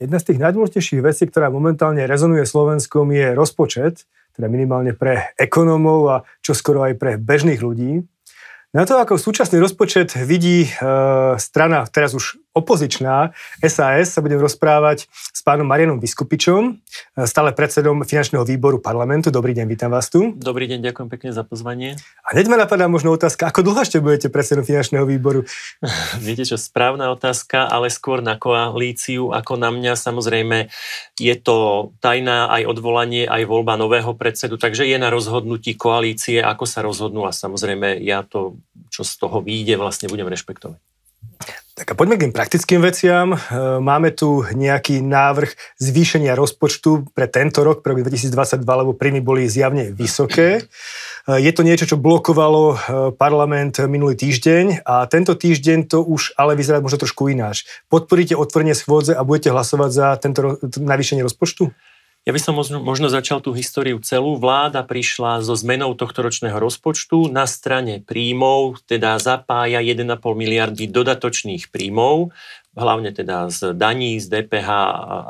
Jedna z tých najdôležitejších vecí, ktorá momentálne rezonuje Slovenskom, je rozpočet, teda minimálne pre ekonómov a čo skoro aj pre bežných ľudí. Na to, ako súčasný rozpočet vidí e, strana, teraz už opozičná, SAS, sa budem rozprávať s pánom Marianom Vyskupičom, e, stále predsedom finančného výboru parlamentu. Dobrý deň, vítam vás tu. Dobrý deň, ďakujem pekne za pozvanie. A hneď ma napadá možno otázka, ako dlho ešte budete predsedom finančného výboru? Viete čo, správna otázka, ale skôr na koalíciu ako na mňa. Samozrejme, je to tajná aj odvolanie, aj voľba nového predsedu, takže je na rozhodnutí koalície, ako sa rozhodnú a samozrejme ja to čo z toho vyjde, vlastne budem rešpektovať. Tak a poďme k tým praktickým veciam. E, máme tu nejaký návrh zvýšenia rozpočtu pre tento rok, pre rok 2022, lebo príjmy boli zjavne vysoké. E, je to niečo, čo blokovalo e, parlament minulý týždeň a tento týždeň to už ale vyzerá možno trošku ináč. Podporíte otvorenie schôdze a budete hlasovať za tento navýšenie rozpočtu? Ja by som možno, možno začal tú históriu celú. Vláda prišla so zmenou tohto ročného rozpočtu. Na strane príjmov teda zapája 1,5 miliardy dodatočných príjmov, hlavne teda z daní, z DPH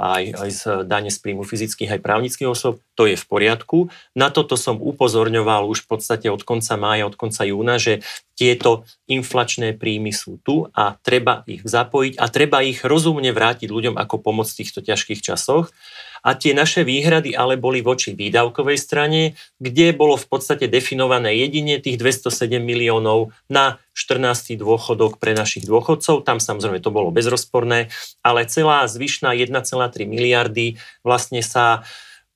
aj, aj z dane z príjmu fyzických aj právnických osob. To je v poriadku. Na toto som upozorňoval už v podstate od konca mája, od konca júna, že tieto inflačné príjmy sú tu a treba ich zapojiť a treba ich rozumne vrátiť ľuďom ako pomoc v týchto ťažkých časoch a tie naše výhrady ale boli voči výdavkovej strane, kde bolo v podstate definované jedine tých 207 miliónov na 14. dôchodok pre našich dôchodcov. Tam samozrejme to bolo bezrozporné, ale celá zvyšná 1,3 miliardy vlastne sa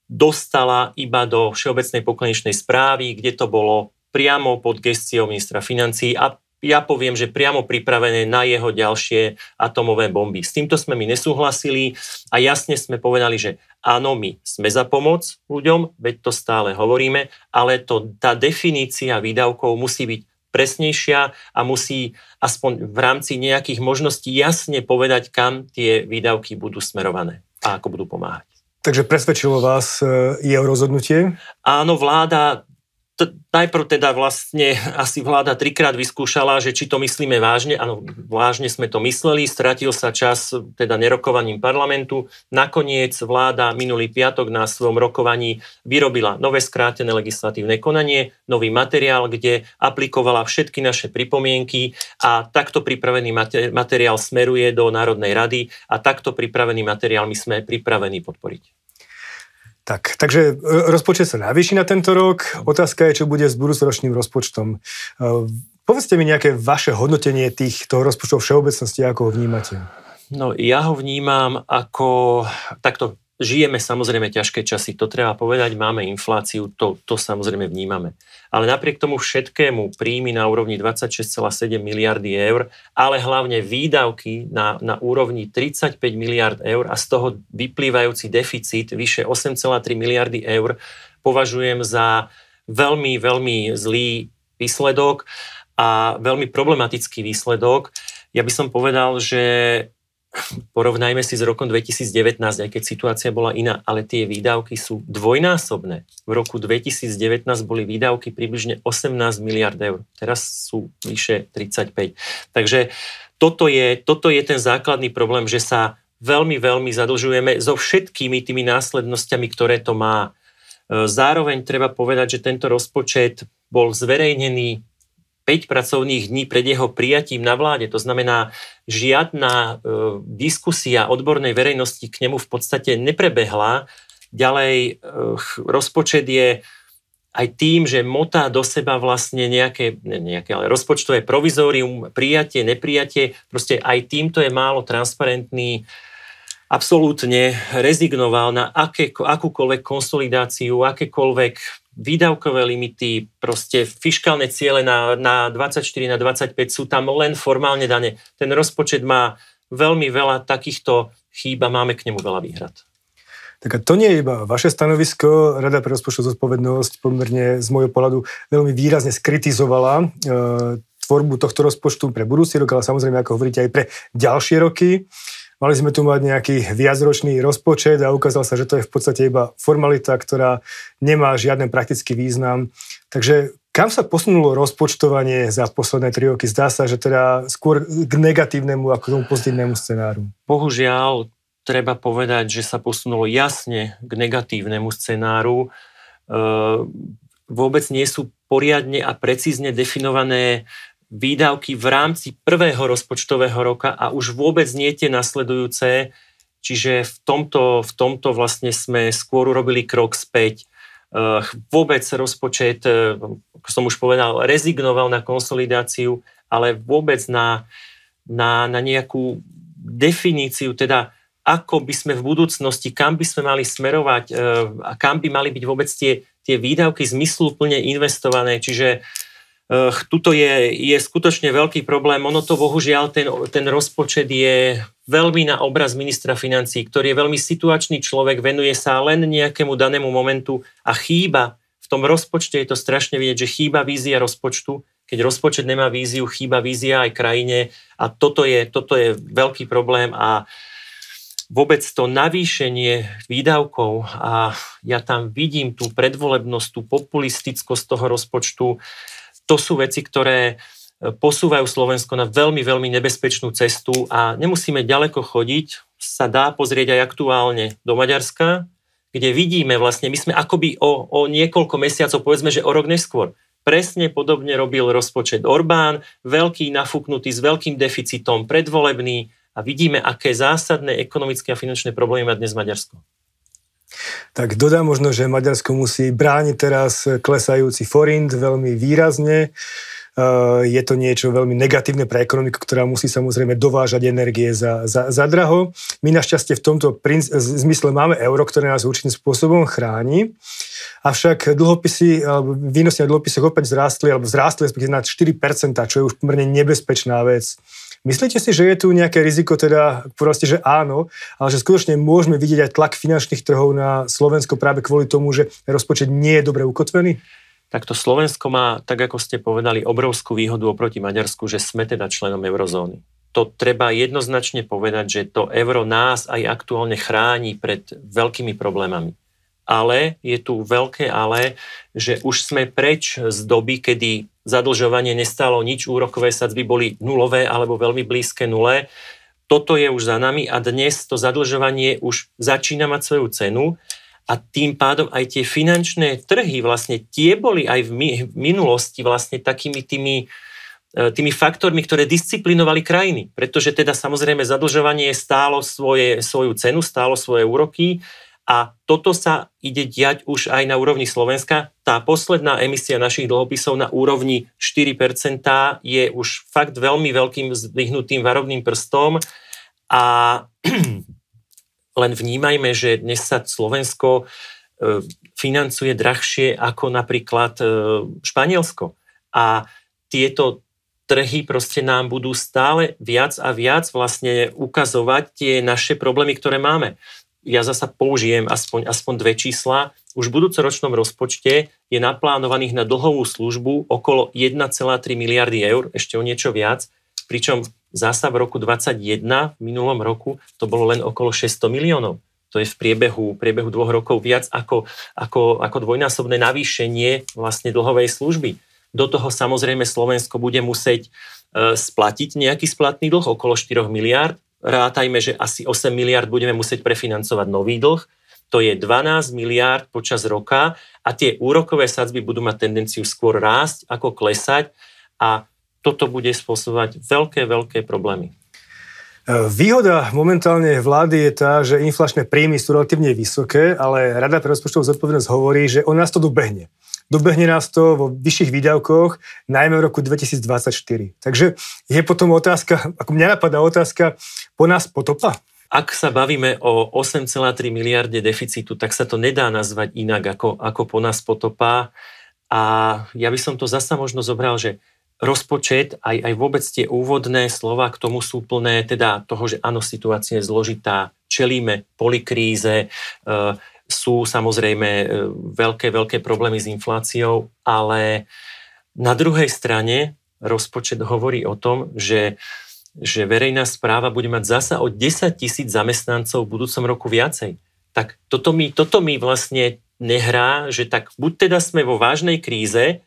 dostala iba do Všeobecnej pokonečnej správy, kde to bolo priamo pod gestiou ministra financí a ja poviem, že priamo pripravené na jeho ďalšie atomové bomby. S týmto sme my nesúhlasili a jasne sme povedali, že áno, my sme za pomoc ľuďom, veď to stále hovoríme, ale to, tá definícia výdavkov musí byť presnejšia a musí aspoň v rámci nejakých možností jasne povedať, kam tie výdavky budú smerované a ako budú pomáhať. Takže presvedčilo vás e, jeho rozhodnutie? Áno, vláda t- najprv teda vlastne asi vláda trikrát vyskúšala, že či to myslíme vážne. Áno, vážne sme to mysleli, stratil sa čas teda nerokovaním parlamentu. Nakoniec vláda minulý piatok na svojom rokovaní vyrobila nové skrátené legislatívne konanie, nový materiál, kde aplikovala všetky naše pripomienky a takto pripravený materiál smeruje do Národnej rady a takto pripravený materiál my sme pripravení podporiť. Tak, takže e, rozpočet sa navýši na tento rok. Otázka je, čo bude s budúcoročným rozpočtom. E, povedzte mi nejaké vaše hodnotenie týchto rozpočtov všeobecnosti, ako ho vnímate. No, ja ho vnímam ako takto žijeme samozrejme ťažké časy, to treba povedať, máme infláciu, to, to samozrejme vnímame. Ale napriek tomu všetkému príjmy na úrovni 26,7 miliardy eur, ale hlavne výdavky na, na úrovni 35 miliard eur a z toho vyplývajúci deficit vyše 8,3 miliardy eur považujem za veľmi, veľmi zlý výsledok a veľmi problematický výsledok. Ja by som povedal, že porovnajme si s rokom 2019, aj keď situácia bola iná, ale tie výdavky sú dvojnásobné. V roku 2019 boli výdavky približne 18 miliard eur. Teraz sú vyše 35. Takže toto je, toto je ten základný problém, že sa veľmi, veľmi zadlžujeme so všetkými tými následnosťami, ktoré to má. E, zároveň treba povedať, že tento rozpočet bol zverejnený 5 pracovných dní pred jeho prijatím na vláde. To znamená, žiadna e, diskusia odbornej verejnosti k nemu v podstate neprebehla. Ďalej e, rozpočet je aj tým, že motá do seba vlastne nejaké, ne nejaké ale rozpočtové provizórium, prijatie, neprijatie, proste aj týmto je málo transparentný absolútne rezignoval na aké, akúkoľvek konsolidáciu, akékoľvek výdavkové limity, proste fiskálne ciele na, na 24, na 25 sú tam len formálne dané. Ten rozpočet má veľmi veľa takýchto chýb a máme k nemu veľa výhrad. Tak a to nie je iba vaše stanovisko. Rada pre rozpočtovú zodpovednosť pomerne z môjho pohľadu veľmi výrazne skritizovala e, tvorbu tohto rozpočtu pre budúci rok, ale samozrejme, ako hovoríte, aj pre ďalšie roky. Mali sme tu mať nejaký viacročný rozpočet a ukázalo sa, že to je v podstate iba formalita, ktorá nemá žiaden praktický význam. Takže Kam sa posunulo rozpočtovanie za posledné tri roky? Zdá sa, že teda skôr k negatívnemu ako k tomu pozitívnemu scenáru. Bohužiaľ, treba povedať, že sa posunulo jasne k negatívnemu scenáru. E, vôbec nie sú poriadne a precízne definované výdavky v rámci prvého rozpočtového roka a už vôbec nie tie nasledujúce. Čiže v tomto, v tomto vlastne sme skôr urobili krok späť. E, vôbec rozpočet, e, ako som už povedal, rezignoval na konsolidáciu, ale vôbec na, na, na nejakú definíciu, teda ako by sme v budúcnosti, kam by sme mali smerovať e, a kam by mali byť vôbec tie, tie výdavky zmysluplne investované. Čiže uh, tuto je, je skutočne veľký problém. Ono to bohužiaľ, ten, ten rozpočet je veľmi na obraz ministra financí, ktorý je veľmi situačný človek, venuje sa len nejakému danému momentu a chýba, v tom rozpočte. Je to strašne vidieť, že chýba vízia rozpočtu, keď rozpočet nemá víziu, chýba vízia aj krajine. A toto je, toto je veľký problém a vôbec to navýšenie výdavkov a ja tam vidím tú predvolebnosť, tú populistickosť toho rozpočtu, to sú veci, ktoré e, posúvajú Slovensko na veľmi, veľmi nebezpečnú cestu a nemusíme ďaleko chodiť, sa dá pozrieť aj aktuálne do Maďarska, kde vidíme vlastne, my sme akoby o, o niekoľko mesiacov, povedzme, že o rok neskôr, presne podobne robil rozpočet Orbán, veľký nafúknutý s veľkým deficitom, predvolebný, a vidíme, aké zásadné ekonomické a finančné problémy má dnes Maďarsko. Tak dodám možno, že Maďarsko musí brániť teraz klesajúci forint veľmi výrazne. Eh, je to niečo veľmi negatívne pre ekonomiku, ktorá musí samozrejme dovážať energie za, za, za draho. My našťastie v tomto princ- zmysle máme euro, ktoré nás určitým spôsobom chráni. Avšak dlhopisy, výnosy na dlhopisoch opäť zrástli, alebo zrástli na 4%, čo je už pomerne nebezpečná vec. Myslíte si, že je tu nejaké riziko, teda proste, že áno, ale že skutočne môžeme vidieť aj tlak finančných trhov na Slovensko práve kvôli tomu, že rozpočet nie je dobre ukotvený? Takto Slovensko má, tak ako ste povedali, obrovskú výhodu oproti Maďarsku, že sme teda členom eurozóny. To treba jednoznačne povedať, že to euro nás aj aktuálne chráni pred veľkými problémami. Ale je tu veľké ale, že už sme preč z doby, kedy zadlžovanie nestalo nič, úrokové sadzby boli nulové alebo veľmi blízke nule. Toto je už za nami a dnes to zadlžovanie už začína mať svoju cenu a tým pádom aj tie finančné trhy vlastne tie boli aj v minulosti vlastne takými tými, e, tými faktormi, ktoré disciplinovali krajiny. Pretože teda samozrejme zadlžovanie stálo svoje, svoju cenu, stálo svoje úroky a toto sa ide diať už aj na úrovni Slovenska. Tá posledná emisia našich dlhopisov na úrovni 4% je už fakt veľmi veľkým zdvihnutým varovným prstom a len vnímajme, že dnes sa Slovensko e, financuje drahšie ako napríklad e, Španielsko. A tieto trhy proste nám budú stále viac a viac vlastne ukazovať tie naše problémy, ktoré máme ja zasa použijem aspoň, aspoň dve čísla. Už v budúcoročnom rozpočte je naplánovaných na dlhovú službu okolo 1,3 miliardy eur, ešte o niečo viac, pričom zasa v roku 2021, v minulom roku, to bolo len okolo 600 miliónov. To je v priebehu, priebehu dvoch rokov viac ako, ako, ako dvojnásobné navýšenie vlastne dlhovej služby. Do toho samozrejme Slovensko bude musieť e, splatiť nejaký splatný dlh okolo 4 miliard rátajme, že asi 8 miliard budeme musieť prefinancovať nový dlh, to je 12 miliard počas roka a tie úrokové sadzby budú mať tendenciu skôr rásť ako klesať a toto bude spôsobovať veľké, veľké problémy. Výhoda momentálne vlády je tá, že inflačné príjmy sú relatívne vysoké, ale Rada pre rozpočtovú zodpovednosť hovorí, že on nás to dobehne. Dobehne nás to vo vyšších výdavkoch, najmä v roku 2024. Takže je potom otázka, ako mňa napadá otázka, po nás potopa? Ak sa bavíme o 8,3 miliarde deficitu, tak sa to nedá nazvať inak ako, ako po nás potopa. A ja by som to zasa možno zobral, že rozpočet, aj, aj vôbec tie úvodné slova k tomu sú plné teda toho, že áno, situácia je zložitá, čelíme polikríze, e, sú samozrejme e, veľké, veľké problémy s infláciou, ale na druhej strane rozpočet hovorí o tom, že, že verejná správa bude mať zasa o 10 tisíc zamestnancov v budúcom roku viacej. Tak toto mi, toto mi vlastne nehrá, že tak buď teda sme vo vážnej kríze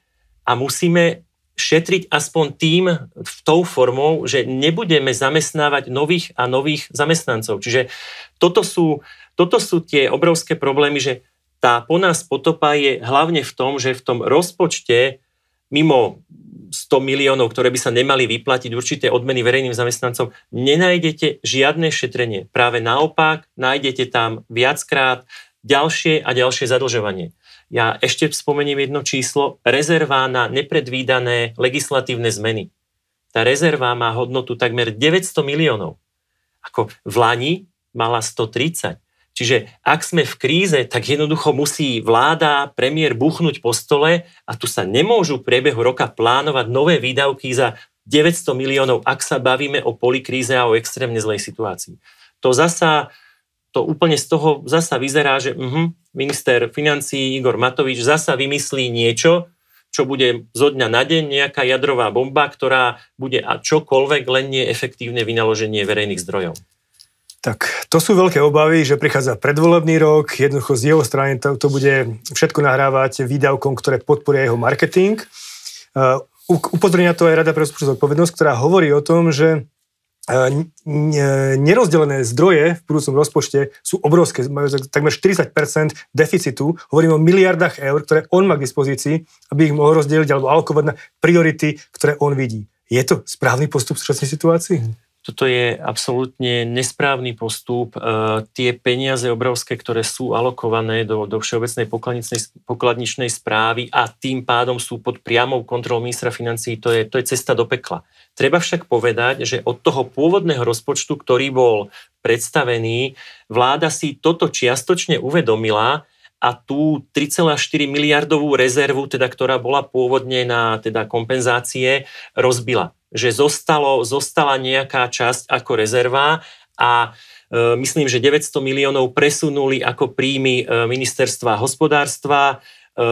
a musíme šetriť aspoň tým v tou formou, že nebudeme zamestnávať nových a nových zamestnancov. Čiže toto sú, toto sú tie obrovské problémy, že tá po nás potopa je hlavne v tom, že v tom rozpočte mimo 100 miliónov, ktoré by sa nemali vyplatiť určité odmeny verejným zamestnancom, nenájdete žiadne šetrenie. Práve naopak, nájdete tam viackrát ďalšie a ďalšie zadlžovanie. Ja ešte spomeniem jedno číslo. Rezerva na nepredvídané legislatívne zmeny. Tá rezerva má hodnotu takmer 900 miliónov. Ako v Lani mala 130. Čiže ak sme v kríze, tak jednoducho musí vláda, premiér buchnúť po stole a tu sa nemôžu v priebehu roka plánovať nové výdavky za 900 miliónov, ak sa bavíme o polikríze a o extrémne zlej situácii. To zasa, to úplne z toho zasa vyzerá, že uh, minister financí Igor Matovič zasa vymyslí niečo, čo bude zo dňa na deň nejaká jadrová bomba, ktorá bude a čokoľvek, len nie efektívne vynaloženie verejných zdrojov. Tak to sú veľké obavy, že prichádza predvolebný rok, jednoducho z jeho strany to, to bude všetko nahrávať výdavkom, ktoré podporia jeho marketing. Uh, upozorňuje to aj Rada pre rozpočtovú zodpovednosť, ktorá hovorí o tom, že nerozdelené zdroje v budúcom rozpočte sú obrovské, majú takmer 40% deficitu. Hovorím o miliardách eur, ktoré on má k dispozícii, aby ich mohol rozdeliť alebo alokovať na priority, ktoré on vidí. Je to správny postup v súčasnej situácii? Toto je absolútne nesprávny postup. E, tie peniaze obrovské, ktoré sú alokované do, do Všeobecnej pokladničnej správy a tým pádom sú pod priamou kontrolou ministra financí, to je, to je cesta do pekla. Treba však povedať, že od toho pôvodného rozpočtu, ktorý bol predstavený, vláda si toto čiastočne uvedomila a tú 3,4 miliardovú rezervu, teda, ktorá bola pôvodne na teda kompenzácie, rozbila že zostalo, zostala nejaká časť ako rezerva a e, myslím, že 900 miliónov presunuli ako príjmy e, ministerstva hospodárstva, e,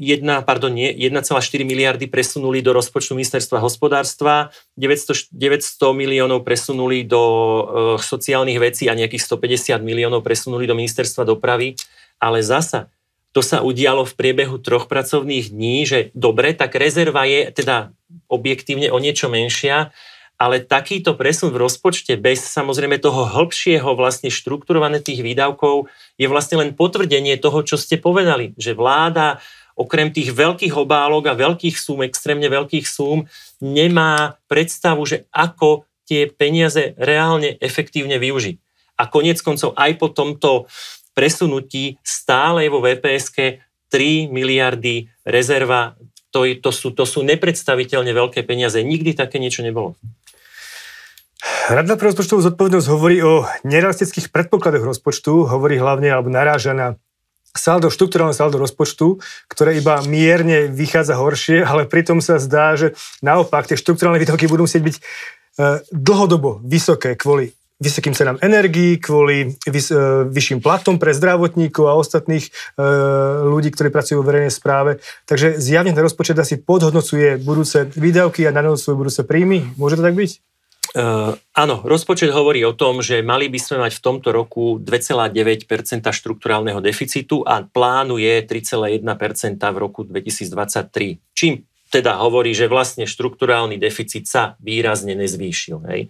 1, pardon, nie, 1,4 miliardy presunuli do rozpočtu ministerstva hospodárstva, 900, 900 miliónov presunuli do e, sociálnych vecí a nejakých 150 miliónov presunuli do ministerstva dopravy, ale zasa to sa udialo v priebehu troch pracovných dní, že dobre, tak rezerva je teda objektívne o niečo menšia, ale takýto presun v rozpočte bez samozrejme toho hĺbšieho vlastne štrukturované tých výdavkov je vlastne len potvrdenie toho, čo ste povedali, že vláda okrem tých veľkých obálok a veľkých súm, extrémne veľkých súm, nemá predstavu, že ako tie peniaze reálne efektívne využiť. A konec koncov aj po tomto presunutí stále vo VPSK 3 miliardy rezerva. To, to, sú, to sú nepredstaviteľne veľké peniaze. Nikdy také niečo nebolo. Rada pre rozpočtovú zodpovednosť hovorí o nerealistických predpokladoch rozpočtu, hovorí hlavne alebo naráža na saldo, štruktúrálne saldo rozpočtu, ktoré iba mierne vychádza horšie, ale pritom sa zdá, že naopak tie štruktúrálne výdavky budú musieť byť e, dlhodobo vysoké kvôli vysokým cenám energií, kvôli vys, e, vyšším platom pre zdravotníkov a ostatných e, ľudí, ktorí pracujú v verejnej správe. Takže zjavne ten rozpočet asi podhodnocuje budúce výdavky a nanocuje budúce príjmy. Môže to tak byť? Uh, áno, rozpočet hovorí o tom, že mali by sme mať v tomto roku 2,9% štrukturálneho deficitu a plánuje 3,1% v roku 2023. Čím teda hovorí, že vlastne štrukturálny deficit sa výrazne nezvýšil. Hej.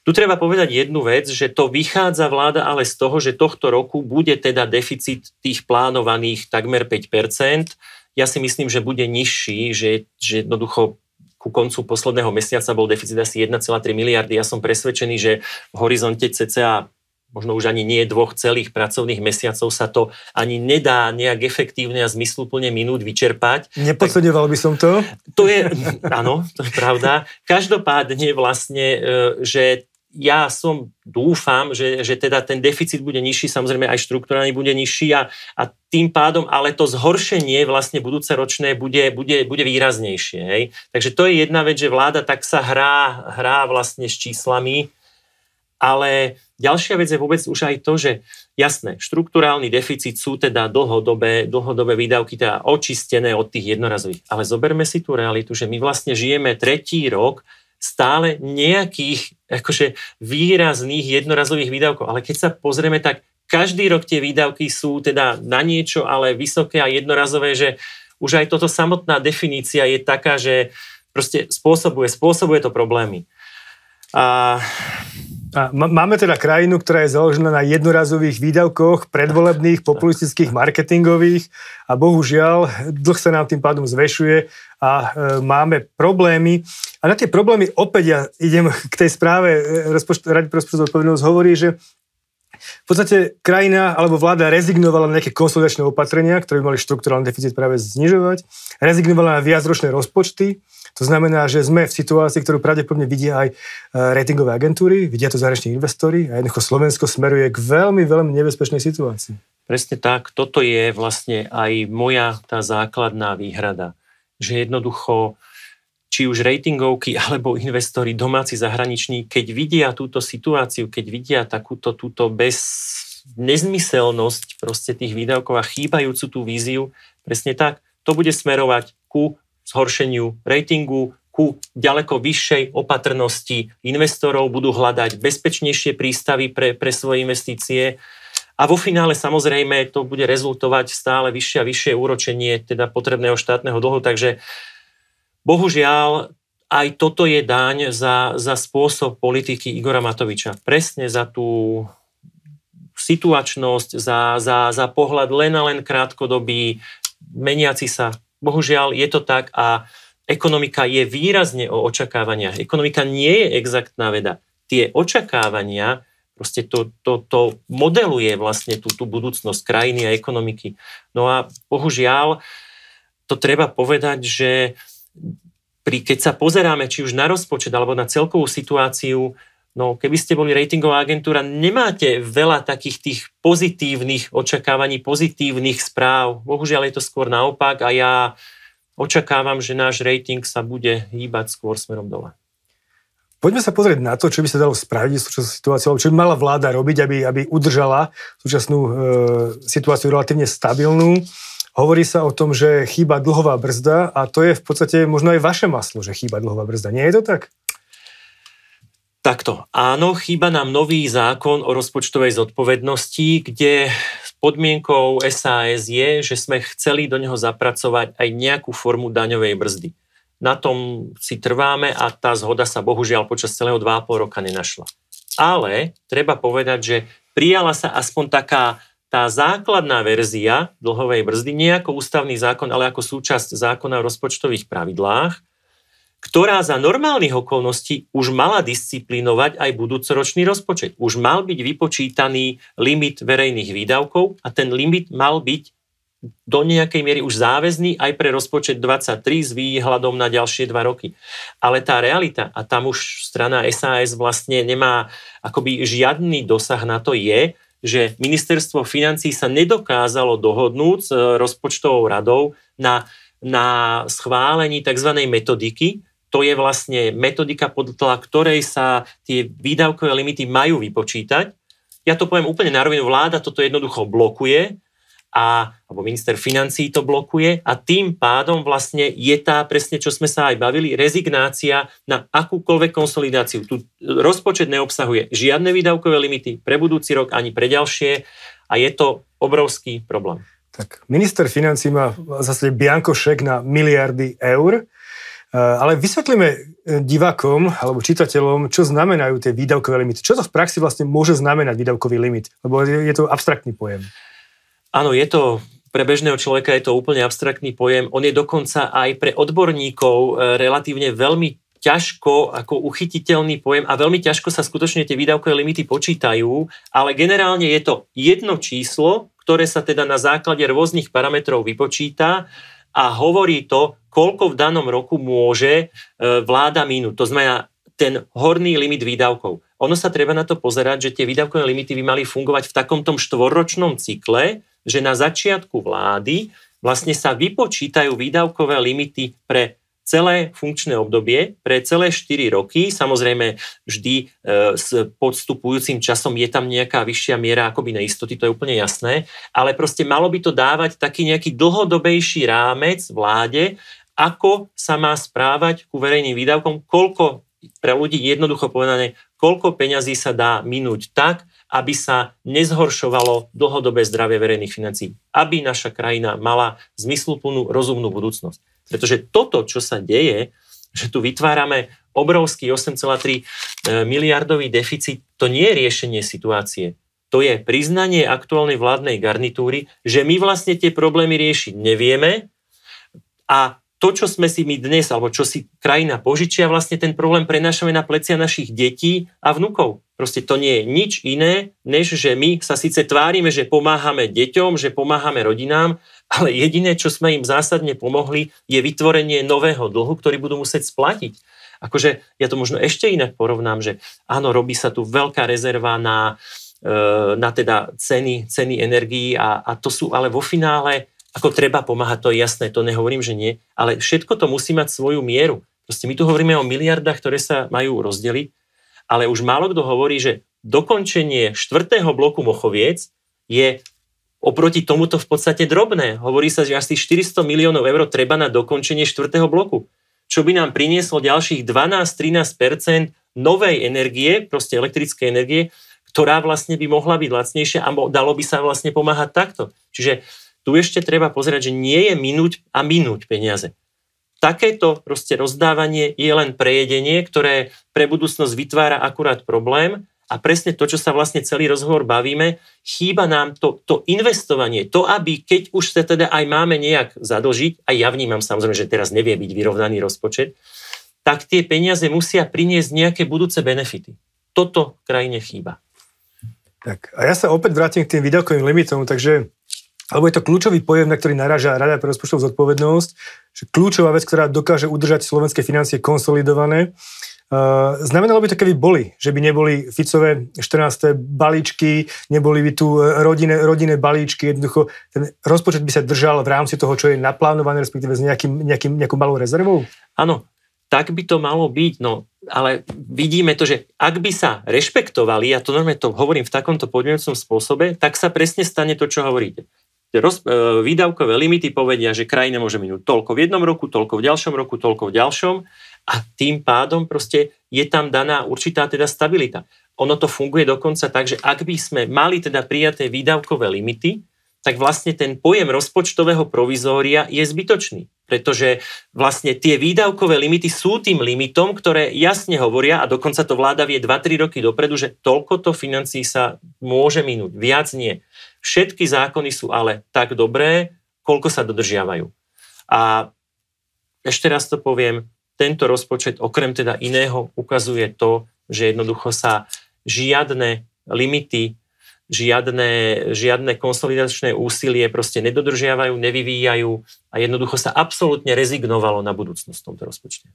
Tu treba povedať jednu vec, že to vychádza vláda ale z toho, že tohto roku bude teda deficit tých plánovaných takmer 5%. Ja si myslím, že bude nižší, že, že jednoducho ku koncu posledného mesiaca bol deficit asi 1,3 miliardy. Ja som presvedčený, že v horizonte cca možno už ani nie dvoch celých pracovných mesiacov sa to ani nedá nejak efektívne a zmysluplne minút vyčerpať. Nepodceňoval by som to? To je, áno, to je pravda. Každopádne vlastne, e, že ja som dúfam, že, že teda ten deficit bude nižší, samozrejme aj štruktúrálny bude nižší a, a tým pádom, ale to zhoršenie vlastne budúce ročné bude, bude, bude výraznejšie. Hej? Takže to je jedna vec, že vláda tak sa hrá, hrá vlastne s číslami, ale ďalšia vec je vôbec už aj to, že jasné, štruktúrálny deficit sú teda dlhodobé, dlhodobé výdavky, teda očistené od tých jednorazových. Ale zoberme si tú realitu, že my vlastne žijeme tretí rok stále nejakých akože výrazných jednorazových výdavkov. Ale keď sa pozrieme, tak každý rok tie výdavky sú teda na niečo, ale vysoké a jednorazové, že už aj toto samotná definícia je taká, že proste spôsobuje, spôsobuje to problémy. A a máme teda krajinu, ktorá je založená na jednorazových výdavkoch, predvolebných, populistických, marketingových a bohužiaľ dlh sa nám tým pádom zväšuje a e, máme problémy. A na tie problémy opäť ja idem k tej správe e, Rady pre rozpočtovú odpovednosť hovorí, že v podstate krajina alebo vláda rezignovala na nejaké konsolidačné opatrenia, ktoré by mali štruktúrálny deficit práve znižovať, rezignovala na viacročné rozpočty, to znamená, že sme v situácii, ktorú pravdepodobne vidia aj e, ratingové agentúry, vidia to zahraniční investori a jednoducho Slovensko smeruje k veľmi, veľmi nebezpečnej situácii. Presne tak, toto je vlastne aj moja tá základná výhrada, že jednoducho či už ratingovky alebo investori domáci, zahraniční, keď vidia túto situáciu, keď vidia takúto túto bez nezmyselnosť proste tých výdavkov a chýbajúcu tú víziu, presne tak, to bude smerovať ku zhoršeniu ratingu, ku ďaleko vyššej opatrnosti. Investorov, budú hľadať bezpečnejšie prístavy pre, pre svoje investície. A vo finále samozrejme to bude rezultovať stále vyššie a vyššie úročenie teda potrebného štátneho dlhu, takže bohužiaľ aj toto je daň za, za spôsob politiky Igora Matoviča. Presne za tú situačnosť, za, za, za pohľad len a len krátkodobý, meniaci sa Bohužiaľ je to tak a ekonomika je výrazne o očakávaniach. Ekonomika nie je exaktná veda. Tie očakávania, proste to, to, to modeluje vlastne tú, tú budúcnosť krajiny a ekonomiky. No a bohužiaľ, to treba povedať, že pri, keď sa pozeráme či už na rozpočet alebo na celkovú situáciu, No, keby ste boli ratingová agentúra, nemáte veľa takých tých pozitívnych očakávaní, pozitívnych správ. Bohužiaľ je to skôr naopak a ja očakávam, že náš rating sa bude hýbať skôr smerom dole. Poďme sa pozrieť na to, čo by sa dalo spraviť v súčasnej situácii, alebo čo by mala vláda robiť, aby, aby udržala súčasnú e, situáciu relatívne stabilnú. Hovorí sa o tom, že chýba dlhová brzda a to je v podstate možno aj vaše maslo, že chýba dlhová brzda. Nie je to tak? Takto, áno, chýba nám nový zákon o rozpočtovej zodpovednosti, kde podmienkou SAS je, že sme chceli do neho zapracovať aj nejakú formu daňovej brzdy. Na tom si trváme a tá zhoda sa bohužiaľ počas celého 2,5 roka nenašla. Ale treba povedať, že prijala sa aspoň taká tá základná verzia dlhovej brzdy, nie ako ústavný zákon, ale ako súčasť zákona o rozpočtových pravidlách, ktorá za normálnych okolností už mala disciplinovať aj budúcoročný rozpočet. Už mal byť vypočítaný limit verejných výdavkov a ten limit mal byť do nejakej miery už záväzný aj pre rozpočet 23 s výhľadom na ďalšie dva roky. Ale tá realita, a tam už strana SAS vlastne nemá akoby žiadny dosah na to, je, že ministerstvo financí sa nedokázalo dohodnúť s rozpočtovou radou na, na schválení tzv. metodiky, to je vlastne metodika, podľa ktorej sa tie výdavkové limity majú vypočítať. Ja to poviem úplne na rovinu, vláda toto jednoducho blokuje, a, alebo minister financí to blokuje a tým pádom vlastne je tá, presne čo sme sa aj bavili, rezignácia na akúkoľvek konsolidáciu. Tu rozpočet neobsahuje žiadne výdavkové limity pre budúci rok ani pre ďalšie a je to obrovský problém. Tak minister financí má zase biankošek na miliardy eur Eh, ale vysvetlíme eh, divákom alebo čitateľom, čo znamenajú tie výdavkové limity. Čo to v praxi vlastne môže znamenať výdavkový limit? Lebo je to abstraktný pojem. Áno, je to pre bežného človeka je to úplne abstraktný pojem. On je dokonca aj pre odborníkov eh, relatívne veľmi ťažko ako uchytiteľný pojem a veľmi ťažko sa skutočne tie výdavkové limity počítajú, ale generálne je to jedno číslo, ktoré sa teda na základe rôznych parametrov vypočíta a hovorí to, koľko v danom roku môže e, vláda minúť. To znamená ten horný limit výdavkov. Ono sa treba na to pozerať, že tie výdavkové limity by mali fungovať v takom tom štvorročnom cykle, že na začiatku vlády vlastne sa vypočítajú výdavkové limity pre celé funkčné obdobie pre celé 4 roky. Samozrejme, vždy e, s podstupujúcim časom je tam nejaká vyššia miera akoby neistoty, to je úplne jasné, ale proste malo by to dávať taký nejaký dlhodobejší rámec vláde, ako sa má správať ku verejným výdavkom, koľko pre ľudí jednoducho povedané, koľko peňazí sa dá minúť tak, aby sa nezhoršovalo dlhodobé zdravie verejných financií, aby naša krajina mala zmysluplnú, rozumnú budúcnosť. Pretože toto, čo sa deje, že tu vytvárame obrovský 8,3 e, miliardový deficit, to nie je riešenie situácie. To je priznanie aktuálnej vládnej garnitúry, že my vlastne tie problémy riešiť nevieme a to, čo sme si my dnes, alebo čo si krajina požičia, vlastne ten problém prenášame na plecia našich detí a vnúkov. Proste to nie je nič iné, než že my sa síce tvárime, že pomáhame deťom, že pomáhame rodinám, ale jediné, čo sme im zásadne pomohli, je vytvorenie nového dlhu, ktorý budú musieť splatiť. Akože ja to možno ešte inak porovnám, že áno, robí sa tu veľká rezerva na, e, na teda ceny, ceny energií a, a to sú ale vo finále ako treba pomáhať, to je jasné, to nehovorím, že nie, ale všetko to musí mať svoju mieru. Proste my tu hovoríme o miliardách, ktoré sa majú rozdeliť, ale už málo kto hovorí, že dokončenie štvrtého bloku Mochoviec je oproti tomuto v podstate drobné. Hovorí sa, že asi 400 miliónov eur treba na dokončenie štvrtého bloku, čo by nám prinieslo ďalších 12-13% novej energie, proste elektrickej energie, ktorá vlastne by mohla byť lacnejšia a dalo by sa vlastne pomáhať takto. Čiže tu ešte treba pozerať, že nie je minúť a minúť peniaze. Takéto proste rozdávanie je len prejedenie, ktoré pre budúcnosť vytvára akurát problém a presne to, čo sa vlastne celý rozhovor bavíme, chýba nám to, to investovanie, to, aby keď už sa teda aj máme nejak zadlžiť, a ja vnímam samozrejme, že teraz nevie byť vyrovnaný rozpočet, tak tie peniaze musia priniesť nejaké budúce benefity. Toto krajine chýba. Tak a ja sa opäť vrátim k tým výdavkovým limitom, takže alebo je to kľúčový pojem, na ktorý naraža Rada pre rozpočtovú zodpovednosť, že kľúčová vec, ktorá dokáže udržať slovenské financie konsolidované. Uh, znamenalo by to, keby boli, že by neboli Ficové 14. balíčky, neboli by tu rodinné, rodinné balíčky, jednoducho ten rozpočet by sa držal v rámci toho, čo je naplánované, respektíve s nejakým, nejakým, nejakou malou rezervou? Áno, tak by to malo byť, no ale vidíme to, že ak by sa rešpektovali, ja to normálne to hovorím v takomto podmienujúcom spôsobe, tak sa presne stane to, čo hovoríte roz, e, výdavkové limity povedia, že krajina môže minúť toľko v jednom roku, toľko v ďalšom roku, toľko v ďalšom a tým pádom proste je tam daná určitá teda stabilita. Ono to funguje dokonca tak, že ak by sme mali teda prijaté výdavkové limity, tak vlastne ten pojem rozpočtového provizória je zbytočný. Pretože vlastne tie výdavkové limity sú tým limitom, ktoré jasne hovoria, a dokonca to vláda vie 2-3 roky dopredu, že toľko to financí sa môže minúť, viac nie. Všetky zákony sú ale tak dobré, koľko sa dodržiavajú. A ešte raz to poviem, tento rozpočet okrem teda iného ukazuje to, že jednoducho sa žiadne limity, žiadne, žiadne konsolidačné úsilie proste nedodržiavajú, nevyvíjajú a jednoducho sa absolútne rezignovalo na budúcnosť v tomto rozpočte.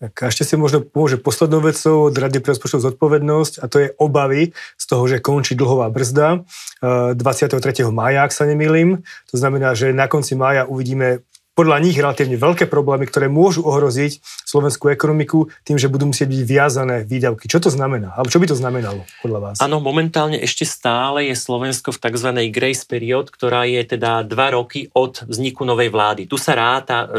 Tak a ešte si možno pomôže poslednou vecou od Rady pre rozpočtovú zodpovednosť a to je obavy z toho, že končí dlhová brzda 23. Eh, mája, ak sa nemýlim. To znamená, že na konci mája uvidíme podľa nich relatívne veľké problémy, ktoré môžu ohroziť slovenskú ekonomiku tým, že budú musieť byť viazané výdavky. Čo to znamená? Alebo čo by to znamenalo podľa vás? Áno, momentálne ešte stále je Slovensko v tzv. grace period, ktorá je teda dva roky od vzniku novej vlády. Tu sa ráta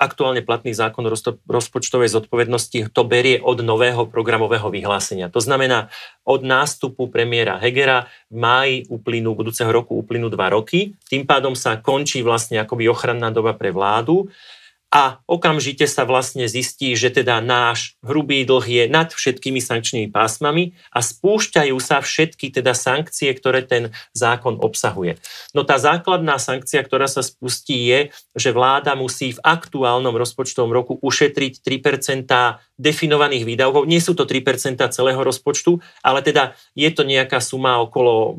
aktuálne platný zákon rozpočtovej zodpovednosti, to berie od nového programového vyhlásenia. To znamená, od nástupu premiéra Hegera v máji uplynú, budúceho roku uplynú dva roky. Tým pádom sa končí vlastne akoby ochranná doba pre vládu a okamžite sa vlastne zistí, že teda náš hrubý dlh je nad všetkými sankčnými pásmami a spúšťajú sa všetky teda sankcie, ktoré ten zákon obsahuje. No tá základná sankcia, ktorá sa spustí je, že vláda musí v aktuálnom rozpočtovom roku ušetriť 3% definovaných výdavkov. Nie sú to 3% celého rozpočtu, ale teda je to nejaká suma okolo,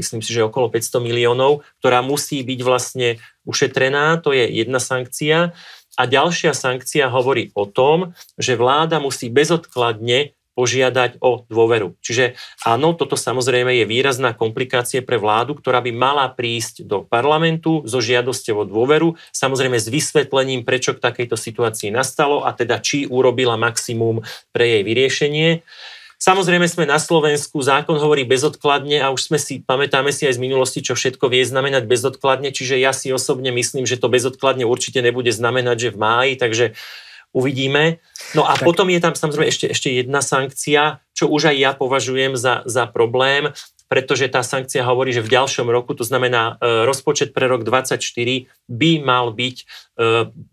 myslím si, že okolo 500 miliónov, ktorá musí byť vlastne ušetrená, to je jedna sankcia. A ďalšia sankcia hovorí o tom, že vláda musí bezodkladne požiadať o dôveru. Čiže áno, toto samozrejme je výrazná komplikácia pre vládu, ktorá by mala prísť do parlamentu so žiadosťou o dôveru, samozrejme s vysvetlením, prečo k takejto situácii nastalo a teda či urobila maximum pre jej vyriešenie. Samozrejme sme na Slovensku, zákon hovorí bezodkladne a už sme si, pamätáme si aj z minulosti, čo všetko vie znamenať bezodkladne, čiže ja si osobne myslím, že to bezodkladne určite nebude znamenať, že v máji, takže uvidíme. No a tak. potom je tam samozrejme ešte, ešte jedna sankcia, čo už aj ja považujem za, za problém, pretože tá sankcia hovorí, že v ďalšom roku, to znamená e, rozpočet pre rok 2024 by mal byť e,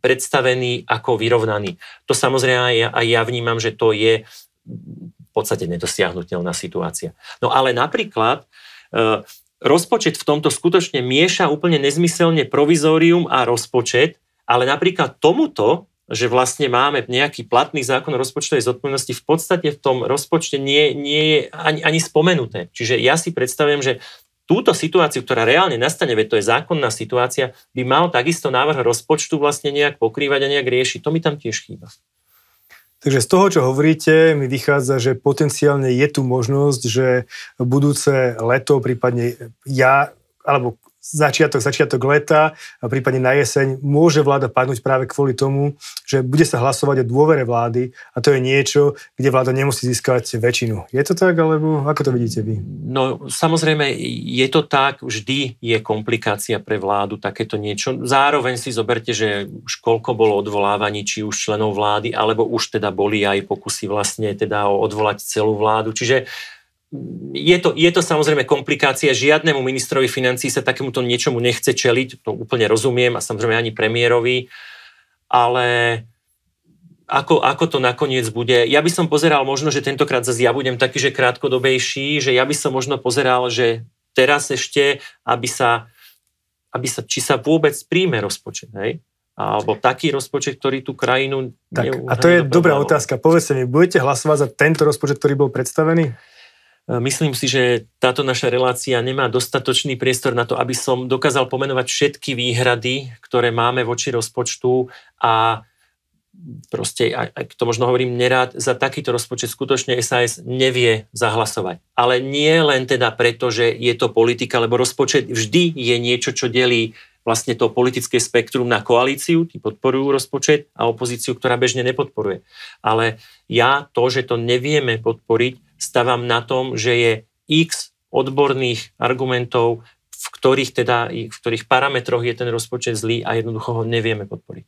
predstavený ako vyrovnaný. To samozrejme aj ja, aj ja vnímam, že to je v podstate nedosiahnutelná situácia. No ale napríklad e, rozpočet v tomto skutočne mieša úplne nezmyselne provizórium a rozpočet, ale napríklad tomuto že vlastne máme nejaký platný zákon o rozpočtovej zodpovednosti, v podstate v tom rozpočte nie, nie je ani, ani spomenuté. Čiže ja si predstavujem, že túto situáciu, ktorá reálne nastane, veď to je zákonná situácia, by mal takisto návrh rozpočtu vlastne nejak pokrývať a nejak riešiť. To mi tam tiež chýba. Takže z toho, čo hovoríte, mi vychádza, že potenciálne je tu možnosť, že budúce leto, prípadne ja, alebo začiatok, začiatok leta a prípadne na jeseň môže vláda padnúť práve kvôli tomu, že bude sa hlasovať o dôvere vlády a to je niečo, kde vláda nemusí získať väčšinu. Je to tak, alebo ako to vidíte vy? No samozrejme, je to tak, vždy je komplikácia pre vládu takéto niečo. Zároveň si zoberte, že už koľko bolo odvolávaní, či už členov vlády, alebo už teda boli aj pokusy vlastne teda odvolať celú vládu. Čiže je to, je to samozrejme komplikácia. Žiadnemu ministrovi financí sa takémuto niečomu nechce čeliť, to úplne rozumiem a samozrejme ani premiérovi, ale ako, ako to nakoniec bude. Ja by som pozeral možno, že tentokrát zase ja budem taký, že krátkodobejší, že ja by som možno pozeral, že teraz ešte, aby sa, aby sa či sa vôbec príjme rozpočet, hej? alebo taký rozpočet, ktorý tú krajinu... Tak, a to je dobrá otázka. Povedzte mi, budete hlasovať za tento rozpočet, ktorý bol predstavený? E, myslím si, že táto naša relácia nemá dostatočný priestor na to, aby som dokázal pomenovať všetky výhrady, ktoré máme voči rozpočtu a proste, ak to možno hovorím nerád, za takýto rozpočet skutočne SAS nevie zahlasovať. Ale nie len teda preto, že je to politika, lebo rozpočet vždy je niečo, čo delí vlastne to politické spektrum na koalíciu, tí podporujú rozpočet a opozíciu, ktorá bežne nepodporuje. Ale ja to, že to nevieme podporiť, stavam na tom, že je x odborných argumentov, v ktorých, teda, v ktorých parametroch je ten rozpočet zlý a jednoducho ho nevieme podporiť.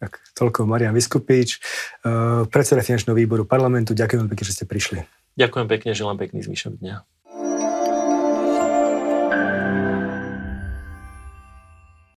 Tak, toľko Marian Vyskupič, eh, predseda finančného výboru parlamentu. Ďakujem pekne, že ste prišli. Ďakujem pekne, želám pekný zvyšok dňa.